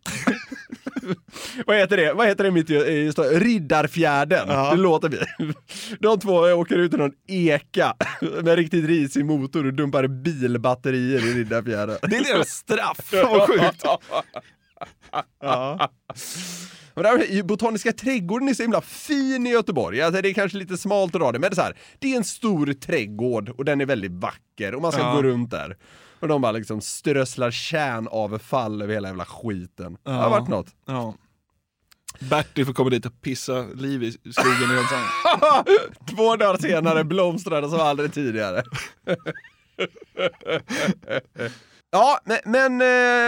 Vad heter det? Vad heter det mitt i, Riddarfjärden. Ja. Det låter vi. De två åker ut i någon eka med riktigt risig motor och dumpar bilbatterier i Riddarfjärden. Det är deras straff. Vad sjukt. Ja. Och där, Botaniska trädgården är så himla fin i Göteborg. Alltså, det är kanske lite smalt att dra det, men det är, så här, det är en stor trädgård och den är väldigt vacker och man ska Ja. gå runt där. Och de bara liksom strösslar kärnavfall över hela jävla skiten. Det har Ja. varit något. Ja. Bertil får komma dit och pissa liv i skogen i. Två dagar senare blomstrade som aldrig tidigare. Ja, men, men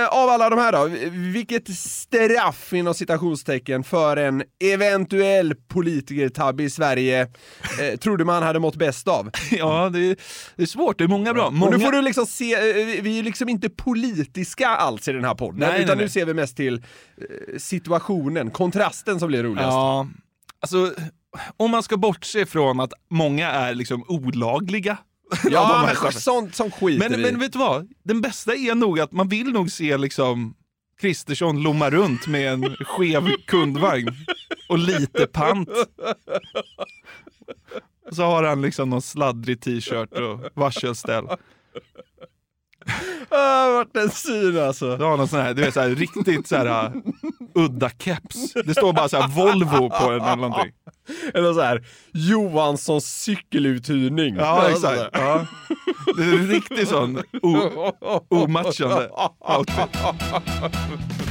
eh, av alla de här då, vilket straff inom citationstecken för en eventuell politikertabbe i Sverige eh, trodde man hade mått bäst av? Ja, det är, det är svårt. Det är många bra. Och Många... nu får du liksom se, eh, vi- är liksom inte politiska alls i den här podden, Nej, utan nej, nu nej. ser vi mest till eh, situationen, kontrasten som blir roligast. Ja, alltså om man ska bortse från att många är liksom olagliga. Ja, men sånt som skiter men, vi men vet du vad? Den bästa är nog att man vill nog se liksom Kristersson lomma runt med en skev kundvagn och lite pant. Och så har han liksom någon sladdrig t-shirt och varselställ. Ah, vart en syn alltså. Du har någon sån här, du vet, så här, riktigt så här, uh, udda keps. Det står bara så här Volvo på den eller någonting. Eller så här, Johanssons cykeluthyrning. Ja, exakt. Ja. Det är en riktig sån omatchande outfit.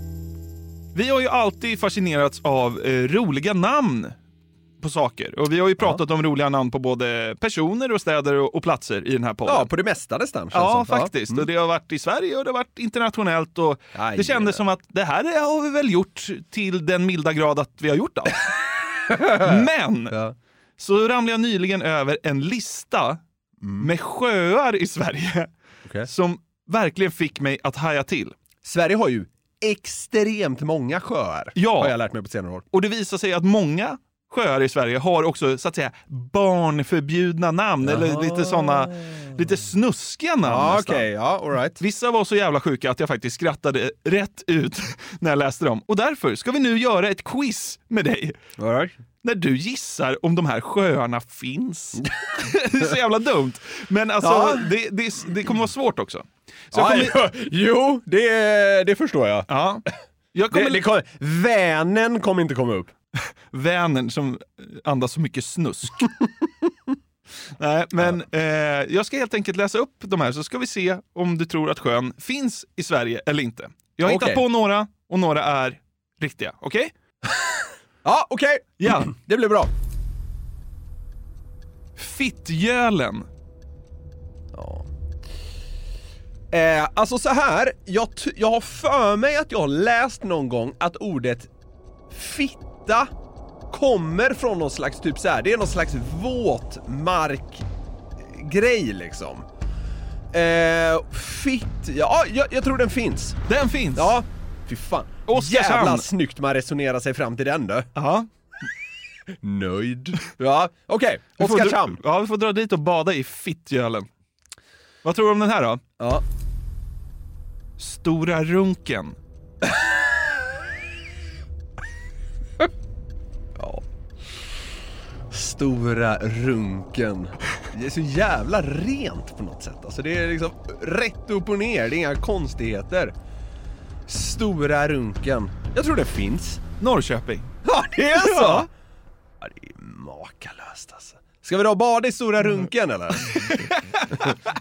Vi har ju alltid fascinerats av eh, roliga namn på saker. Och vi har ju pratat om roliga namn på både personer och städer och, och platser i den här podden. Ja, på det mesta nästan. Ja, som. faktiskt. Mm. Och det har varit i Sverige och det har varit internationellt. Och Aj, det kändes som att det här har vi väl gjort till den milda grad att vi har gjort allt. Men så ramlade jag nyligen över en lista Mm. med sjöar i Sverige som verkligen fick mig att haja till. Sverige har ju extremt många sjöar. Ja. Har jag lärt mig på senare år. Och det visar sig att många sjöar i Sverige har också så att säga barnförbjudna namn eller lite såna lite snuskiga namn Ja, nästan. okej. Ja, all right. Vissa var så jävla sjuka att jag faktiskt skrattade rätt ut när jag läste dem. Och därför ska vi nu göra ett quiz med dig. All right. När du gissar om de här sjöarna finns. det är så jävla dumt. Men alltså, Ja. det, det, det kommer vara svårt också. Så jag kommer, jo, det, det förstår jag. Ja. Jag kommer, Det, det kom, Vänern kommer inte komma upp. Vänern som andas så mycket snusk. Nej, men eh, jag ska helt enkelt läsa upp de här så ska vi se om du tror att sjön finns i Sverige eller inte. Jag har hittat Okej. på några och några är riktiga. Okej? Ja, okej. Ja. Det blir bra. Fittjölen. Eh, alltså så här, jag, jag har för mig att jag har läst någon gång att ordet fitta kommer från någon slags typ så här. det är någon slags våtmark-grej liksom. Eh, fitt, ja jag, jag tror den finns. Den finns? Ja, fy fan. Oskarshamn. Jävla snyggt man resonerar sig fram till den du. Ja. Nöjd. Ja, okej. Får Oskarshamn. Ja, vi får dra dit och bada i Fittjölen. Vad tror du om den här då? Ja. Stora Runken. Stora runken. Det är så jävla rent på något sätt. Alltså det är liksom rätt upp och ner, det är inga konstigheter. Stora runken. Jag tror det finns. Norrköping. Ja, det är så? Ja. Ja, det är makalöst alltså. Ska vi då bada i Stora runken eller?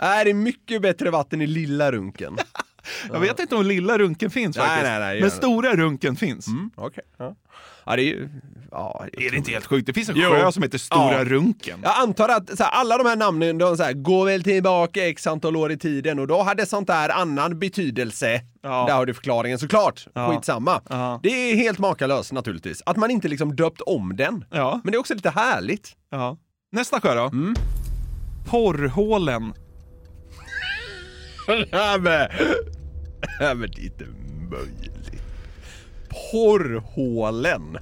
nej, det är mycket bättre vatten i Lilla runken. Jag vet inte om lilla runken finns Nej, faktiskt. nej, nej, men gör det. stora runken finns. Mm, Okej. Ja. Ja, det är ju... Ja, Är det inte helt sjukt? Det finns en Jo. sjö som heter Stora Ja. Runken. Jag antar att så här, alla de här namnen, de så här, går väl tillbaka x antal år i tiden och då hade sånt där annan betydelse. Ja. Där har du förklaringen såklart. Ja. Skitsamma. Ja. Det är helt makalöst naturligtvis. Att man inte liksom döpt om den. Ja. Men det är också lite härligt. Ja. Nästa sjö då? Mm. Porrhålen. Nej men, nej men det är inte möjligt. Porrhålen.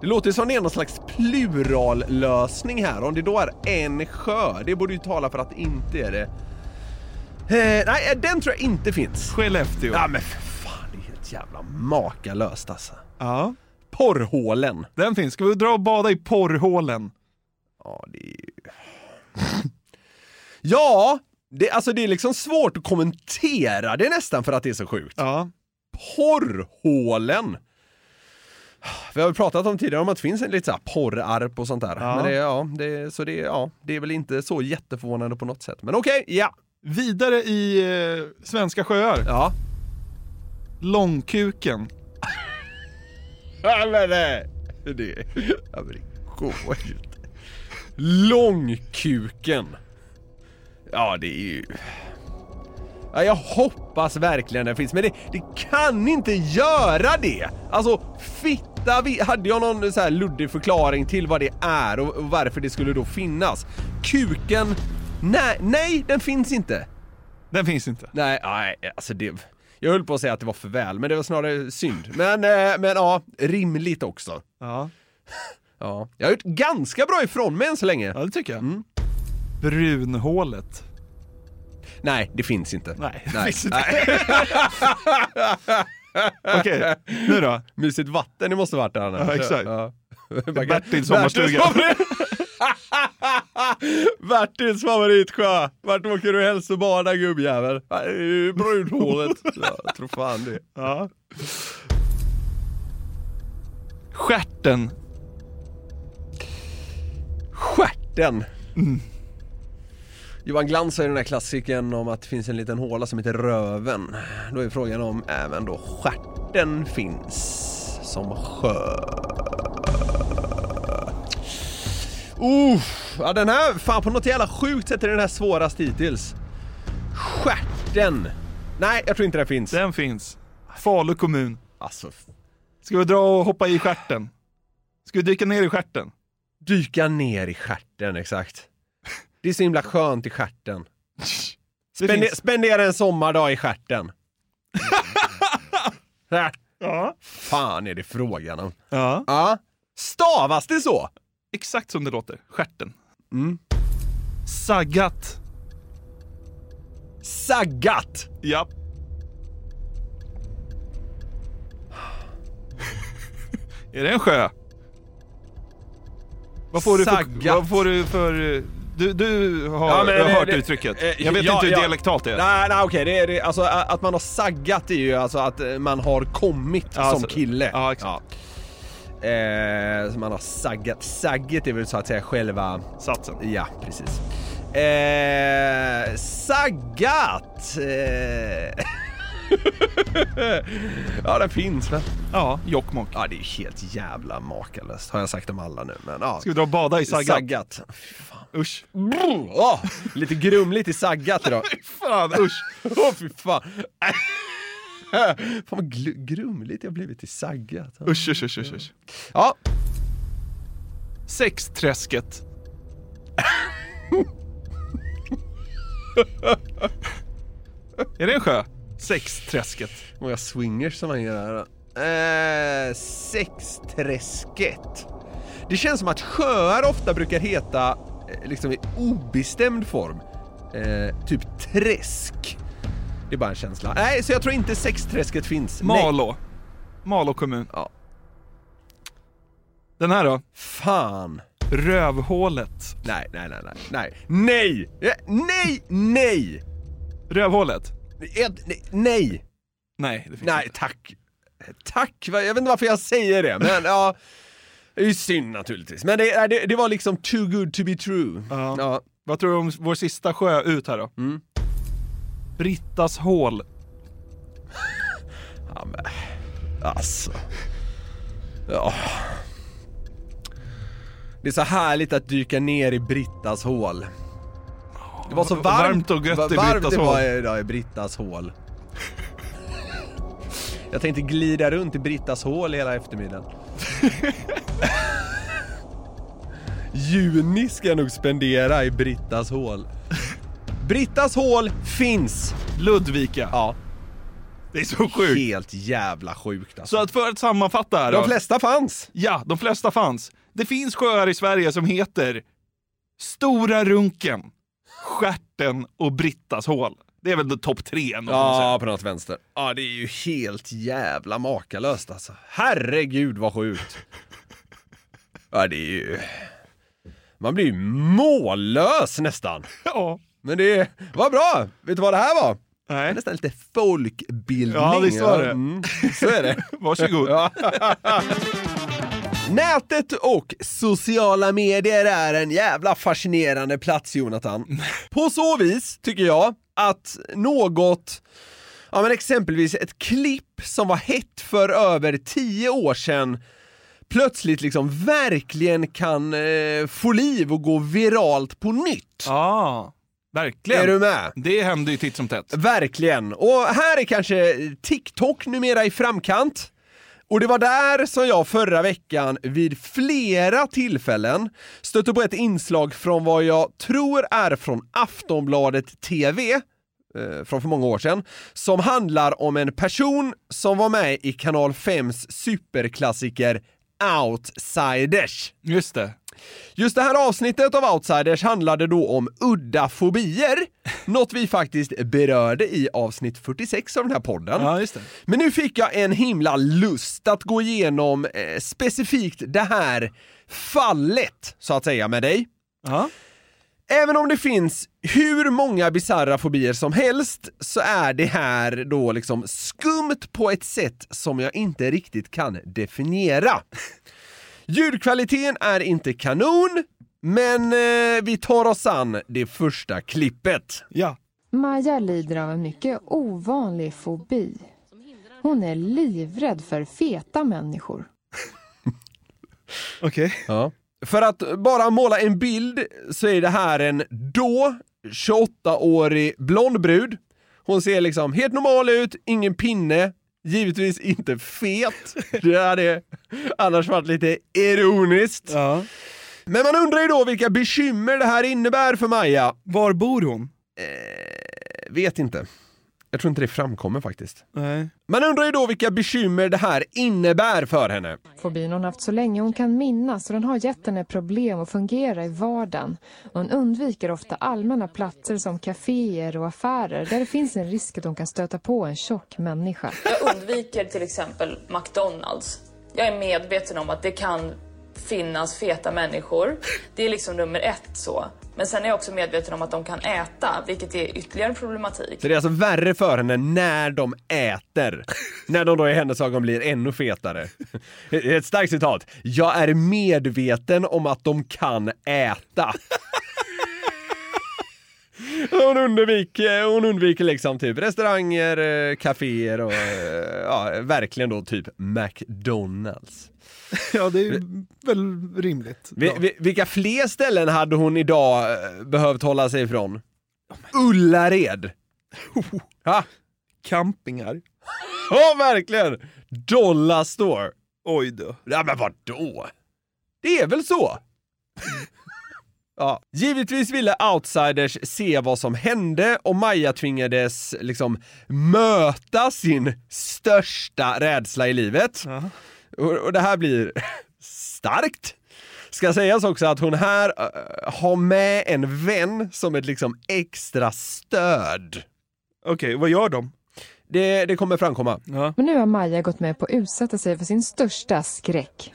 Det låter som det är någon slags plurallösning här. Om det då är en sjö, det borde ju tala för att det inte är det. Eh, nej, den tror jag inte finns. Skellefteå. Ja men för fan, det är helt jävla makalöst alltså. Ja. Porrhålen. Den finns. Ska vi dra och bada i porrhålen? Ja, det är ju... Ja, det, alltså det är liksom svårt att kommentera det nästan för att det är så sjukt. Ja. Porrhålen. Vi har pratat om tidigare om att det finns en lite så här porrarp och sånt där. Ja. Men det, ja, det, så det, ja, det är väl inte så jätteförvånande på något sätt. Men okej, ja. Vidare i eh, svenska sjöar. Ja. Långkuken. Ja men det... det ja, men det går ju inte. Långkuken. Ja det är ju... Ja, jag hoppas verkligen den finns, men det, det kan inte göra det! Alltså, fitta, vi, hade jag någon så här luddig förklaring till vad det är och, och varför det skulle då finnas? Kuken, nej, nej, den finns inte! Den finns inte. Nej, nej, alltså det... Jag höll på att säga att det var för väl, men det var snarare synd. Men, eh, men ja, rimligt också. Ja. Ja. Jag har gjort ganska bra ifrån mig än så länge. Ja, det tycker jag. Mm. Brunhålet. Nej, det finns inte. Nej, det Nej. finns inte. Okej, nu då? Mysigt vatten det måste varit där annars. Ja, exakt. Ja. Bertils sommarstuga. Bertils favoritsjö! Vart åker du helst och badar gubbjävel? Brunhålet. Ja, jag tror fan det. Ja. Stjärten. Stjärten. Johan Glans har ju den här klassiken om att det finns en liten håla som heter Röven. Då är frågan om även då stjärten finns som sjö. Uh, ja, den här, fan på något jävla sjukt sätt är den här svårast hittills. Stjärten. Nej, jag tror inte den finns. Den finns. Falu kommun. Alltså, Ska vi dra och hoppa i stjärten? Ska vi dyka ner i stjärten? dyka ner i stjärten, exakt. Det är så himla skönt i stjärten. Spende. Spendera en sommardag i stjärten. Ja. Fan är det frågan om. Ja. Ja. Stavas det så? Exakt som det låter. Stjärten. Mm. Saggat. Saggat! Ja. är det en sjö? Vad får du för... Saggat. Vad får du för du, du har Ja, men, hört det- uttrycket. eh, Jag vet ja, inte hur ja. det är. Nej, nej okej, det är det, alltså att man har saggat är ju alltså att eh, man har kommit Ja, som kille. Ja, exakt. Ja. Eh, så man har saggat. Sagget är väl så att säga själva... Satsen. Ja, precis. Eh, saggat! Eh. ja, det finns väl? Ja, Jokkmokk. Ja, det är helt jävla makalöst. Har jag sagt om alla nu, men ja. Ska vi dra och bada i Saggat? Saggat. Usch. Brr, åh, lite grumligt i saggat idag. fan, usch. Åh fy fan. fan vad grumligt jag blivit i saggat. Usch, usch, usch, usch, usch. Ja. Sexträsket. är det en sjö? Sexträsket. Många swingers som hänger här. då. Eh, sexträsket. Det känns som att sjöar ofta brukar heta liksom i obestämd form. Eh, typ träsk. Det är bara en känsla. Nej, så jag tror inte sexträsket finns. Nej. Malå. Malå kommun. Ja. Den här då? Fan. Rövhålet. Nej, nej, nej, nej, nej, nej, Eh, nej, nej! Rövhålet? Nej, nej, Nej, det finns nej, inte. tack. Tack, jag vet inte varför jag säger det, men ja. Det är ju synd naturligtvis, men det, det, det var liksom too good to be true. Ja. Ja. Vad tror du om vår sista sjö ut här då? Mm. Brittas hål. Ja, men, alltså. Ja. Det är så härligt att dyka ner i Brittas hål. Det var så varmt, Varmt och gött vad i Brittas det hål. var idag i Brittas hål. Jag tänkte glida runt i Brittas hål hela eftermiddagen. Juni ska jag nog spendera i Brittas hål. Brittas hål finns! Ludvika. Ja. Det är så sjukt. Helt jävla sjukt alltså. Så att för att sammanfatta här då. De flesta fanns. Ja, de flesta fanns. Det finns sjöar i Sverige som heter Stora Runken, Stjärten och Brittas hål. Det är väl topp tre. Ja, på något vänster. Ja, det är ju helt jävla makalöst alltså. Herregud vad sjukt. Ja, det är ju... Man blir ju mållös nästan. Ja. Men det var bra. Vet du vad det här var? Nej. Nästan lite folkbildning. Ja, visst var det. Mm, så är det. Varsågod. Ja. Nätet och sociala medier är en jävla fascinerande plats Jonathan. På så vis tycker jag att något, ja men exempelvis ett klipp som var hett för över tio år sedan plötsligt liksom verkligen kan eh, få liv och gå viralt på nytt. Ja, verkligen. Är du med? Det händer ju titt som tätt. Verkligen. Och här är kanske TikTok numera i framkant. Och det var där som jag förra veckan vid flera tillfällen stötte på ett inslag från vad jag tror är från Aftonbladet TV, eh, från för många år sedan, som handlar om en person som var med i Kanal 5s superklassiker Outsiders. Just det. Just det här avsnittet av Outsiders handlade då om udda fobier, något vi faktiskt berörde i avsnitt 46 av den här podden. Ja, just det. Men nu fick jag en himla lust att gå igenom eh, specifikt det här fallet, så att säga, med dig. Ja. Även om det finns hur många bisarra fobier som helst så är det här då liksom skumt på ett sätt som jag inte riktigt kan definiera. Ljudkvaliteten är inte kanon, men eh, vi tar oss an det första klippet. Ja. Maja lider av en mycket ovanlig fobi. Hon är livrädd för feta människor. Okej. Ja. För att bara måla en bild så är det här en då 28-årig blond brud. Hon ser liksom helt normal ut, ingen pinne, givetvis inte fet. Det hade annars varit lite ironiskt. Men man undrar ju då vilka bekymmer det här innebär för Maja. Var bor hon? Eh, vet inte. Jag tror inte det framkommer faktiskt. Nej. Man undrar ju då vilka bekymmer det här innebär för henne. Fobin hon haft så länge hon kan minnas och den har gett henne problem att fungera i vardagen. Och Hon undviker ofta allmänna platser som kaféer och affärer där det finns en risk att hon kan stöta på en tjock människa. Jag undviker till exempel McDonalds. Jag är medveten om att det kan finnas feta människor. Det är liksom nummer ett så. Men sen är jag också medveten om att de kan äta, vilket är ytterligare en problematik. Så det är alltså värre för henne när de äter. när de då i hennes ögon blir ännu fetare. Ett starkt citat. Jag är medveten om att de kan äta. Hon undviker, hon undviker liksom typ restauranger, eh, kaféer och eh, ja, verkligen då typ McDonalds. Ja, det är väl rimligt. Vi, vi, vilka fler ställen hade hon idag eh, behövt hålla sig ifrån? Ullared! Ha? Campingar. Ja, verkligen! Dollar store. Oj då. Ja, men vadå? Det är väl så? Ja. Givetvis ville outsiders se vad som hände och Maja tvingades liksom möta sin största rädsla i livet. Och, och det här blir starkt. Ska sägas också att hon här äh, har med en vän som ett liksom extra stöd. Okej, vad gör de? Det, det kommer framkomma. Men nu har Maja gått med på att utsätta sig för sin största skräck.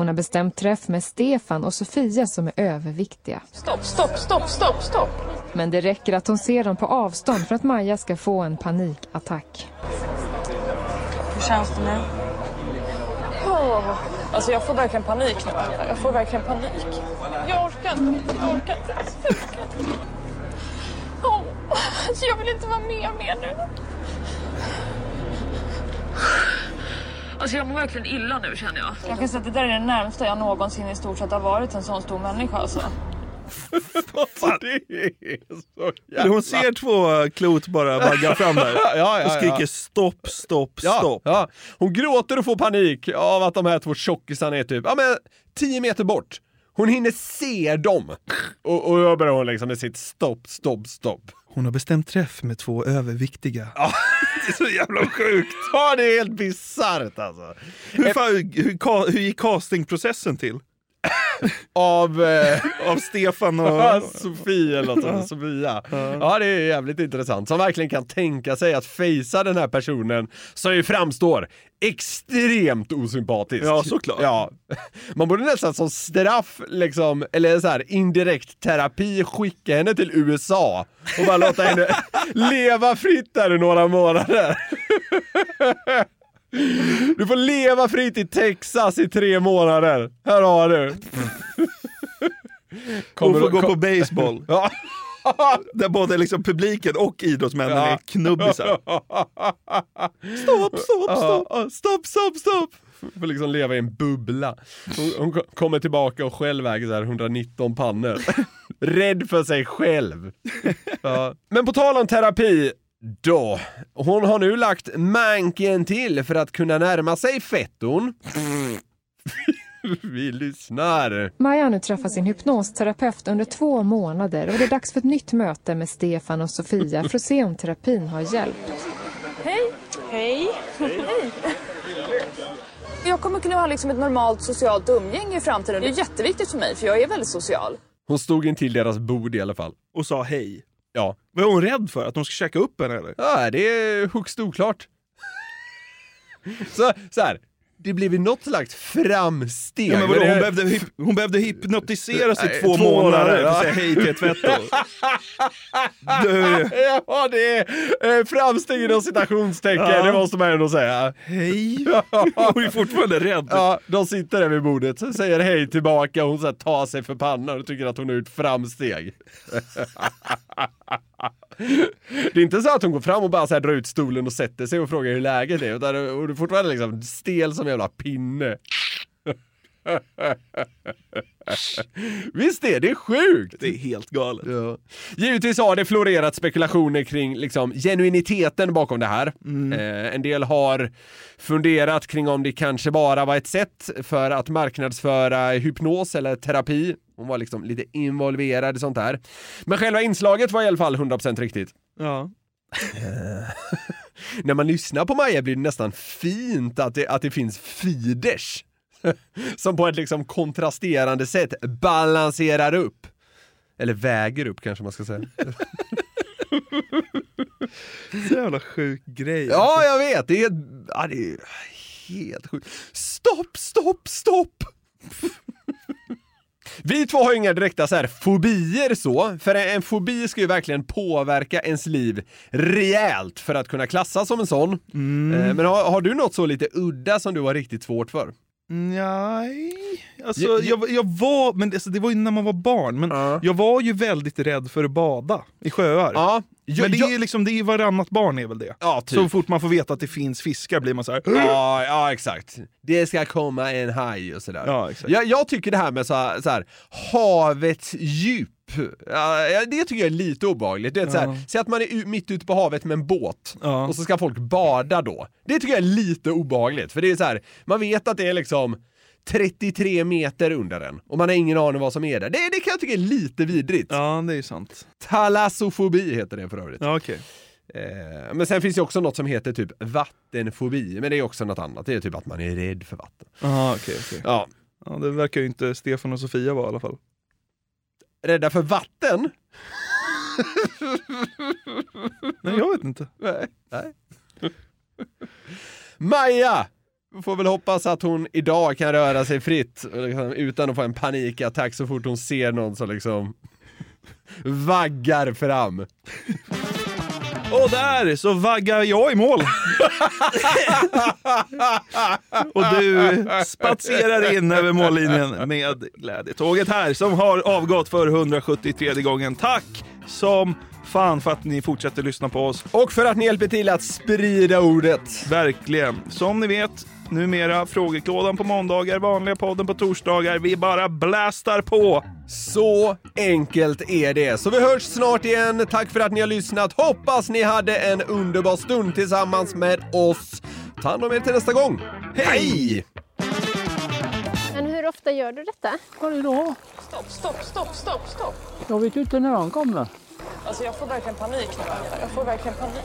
Hon har bestämt träff med Stefan och Sofia som är överviktiga. Stopp, stopp, stopp, stopp, stopp! Men det räcker att hon ser dem på avstånd för att Maja ska få en panikattack. Hur känns det nu? Oh, alltså jag får verkligen panik nu. Jag får verkligen panik. Jag orkar inte. Jag orkar inte. Jag orkar inte. Oh, jag vill inte vara med mer nu. Alltså jag mår verkligen illa nu känner jag. Jag kan säga att det där är det närmsta jag någonsin i stort sett har varit en sån stor människa alltså. det är så Eller hon ser två klot bara vagga fram där Ja, ja, och skriker ja. stopp, stopp, Ja, stopp. ja. Hon gråter och får panik av att de här två tjockisarna är typ, ja men 10 meter bort. Hon hinner se dem. Och, och då börjar hon liksom med sitt stopp, stopp, stopp. Hon har bestämt träff med två överviktiga. Ja, det är så jävla sjukt. Ja, det är helt bisarrt alltså. Hur, fan, hur, ka- hur gick castingprocessen till? Av... Eh, Av Stefan och... Sofie eller något sånt, Sofia. Ja, det är jävligt intressant. Som verkligen kan tänka sig att fejsa den här personen som ju framstår extremt osympatisk. Ja, såklart. Ja. Man borde nästan som straff, liksom, eller så här indirekt terapi, skicka henne till USA och bara låta henne leva fritt där i några månader. Du får leva fritt i Texas i tre månader. Här har du. Hon får du- gå på baseball. Ja. Där både liksom publiken och idrottsmännen är knubbisar. Stopp, stopp, stopp, stopp, stopp, stopp. Får liksom leva i en bubbla. Hon, hon ko- kommer tillbaka och själv väger så här 119 pannor. Rädd för sig själv. Ja. Men på tal om terapi, då. Hon har nu lagt manken till för att kunna närma sig fetton. Vi lyssnar. Maja har nu träffat sin hypnosterapeut under två månader och det är dags för ett nytt möte med Stefan och Sofia för att se om terapin har hjälpt. Hej! Hej! Hej! Jag kommer kunna ha liksom ett normalt socialt umgänge i framtiden. Det är jätteviktigt för mig för jag är väldigt social. Hon stod in till deras bord i alla fall. Och sa hej. Ja. Vad är hon rädd för? Att de ska käka upp henne eller? Ja, det är högst oklart. Så, så här. Det blev ju något slags framsteg. Ja, men vadå, hon, behövde, hyp- hon behövde hypnotiseras i Nej, två, två månader för att säga hej till ett. Du- Ja, det är eh, framsteg inom citationstecken, Ja. det måste man ändå säga. Hej! Hon är fortfarande rädd. Ja, de sitter där vid bordet, säger hej tillbaka och hon så här, tar sig för pannan och tycker att hon har gjort framsteg. Det är inte så att hon går fram och bara så här drar ut stolen och sätter sig och frågar hur läget är, utan hon är fortfarande liksom stel som en jävla pinne. Visst är det sjukt? Det är helt galet. Ja. Givetvis har det florerat spekulationer kring liksom, genuiniteten bakom det här. Eh, en del har funderat kring om det kanske bara var ett sätt för att marknadsföra hypnos eller terapi. Hon var liksom lite involverad i sånt här. Men själva inslaget var i alla fall 100% riktigt. Ja. När man lyssnar på Maja blir det nästan fint att det, att det finns feeders. Som på ett liksom kontrasterande sätt balanserar upp. Eller väger upp kanske man ska säga. Så jävla sjuk grej. Ja, jag vet. Det är, ja, det är helt sjukt. Stopp, stopp, stopp! Vi två har ju inga direkta så här fobier så, för en fobi ska ju verkligen påverka ens liv rejält för att kunna klassas som en sån. Eh, Men har, har du något så lite udda som du har riktigt svårt för? Nej, alltså Jag- jag, jag var, men alltså, det var ju när man var barn, men jag var ju väldigt rädd för att bada i sjöar. Ja, jag- men det är ju liksom, det är ju varannat barn är väl det. Ja, typ. Så fort man får veta att det finns fiskar blir man så här. Ja, ja exakt. Det ska komma en haj och sådär. Ja, exakt. Jag, jag tycker det här med så här, så här, havets djup, ja, det tycker jag är lite obehagligt. Det är så här, säg att man är mitt ute på havet med en båt Ja. och så ska folk bada då. Det tycker jag är lite obehagligt, för det är så här, man vet att det är liksom 33 meter under den och man har ingen aning vad som är där. Det, det kan jag tycka är lite vidrigt. Ja, det är ju sant. Talassofobi heter det för övrigt. Ja, okej. Eh, men sen finns det också något som heter typ vattenfobi, men det är också något annat. Det är typ att man är rädd för vatten. Jaha, okej, okej. Ja. Ja, det verkar ju inte Stefan och Sofia vara i alla fall. Rädda för vatten? Nej, jag vet inte. Nej. Nej. Maja! Får väl hoppas att hon idag kan röra sig fritt liksom, utan att få en panikattack så fort hon ser någon som liksom vaggar fram. Och där så vaggar jag i mål. och du spatserar in över mållinjen med glädjetåget här som har avgått för 173 gången. Tack som fan för att ni fortsätter lyssna på oss. Och för att ni hjälper till att sprida ordet. Verkligen. Som ni vet, numera frågeklådan på måndagar, vanliga podden på torsdagar. Vi bara blastar på. Så enkelt är det. Så vi hörs snart igen. Tack för att ni har lyssnat. Hoppas ni hade en underbar stund tillsammans med oss. Ta hand om er till nästa gång. Hej! Men hur ofta gör du detta? Varje dag. Stopp, stopp, stopp, stopp, stopp. Jag vet ju inte när han kommer. Alltså jag får verkligen panik nu. Jag får verkligen panik.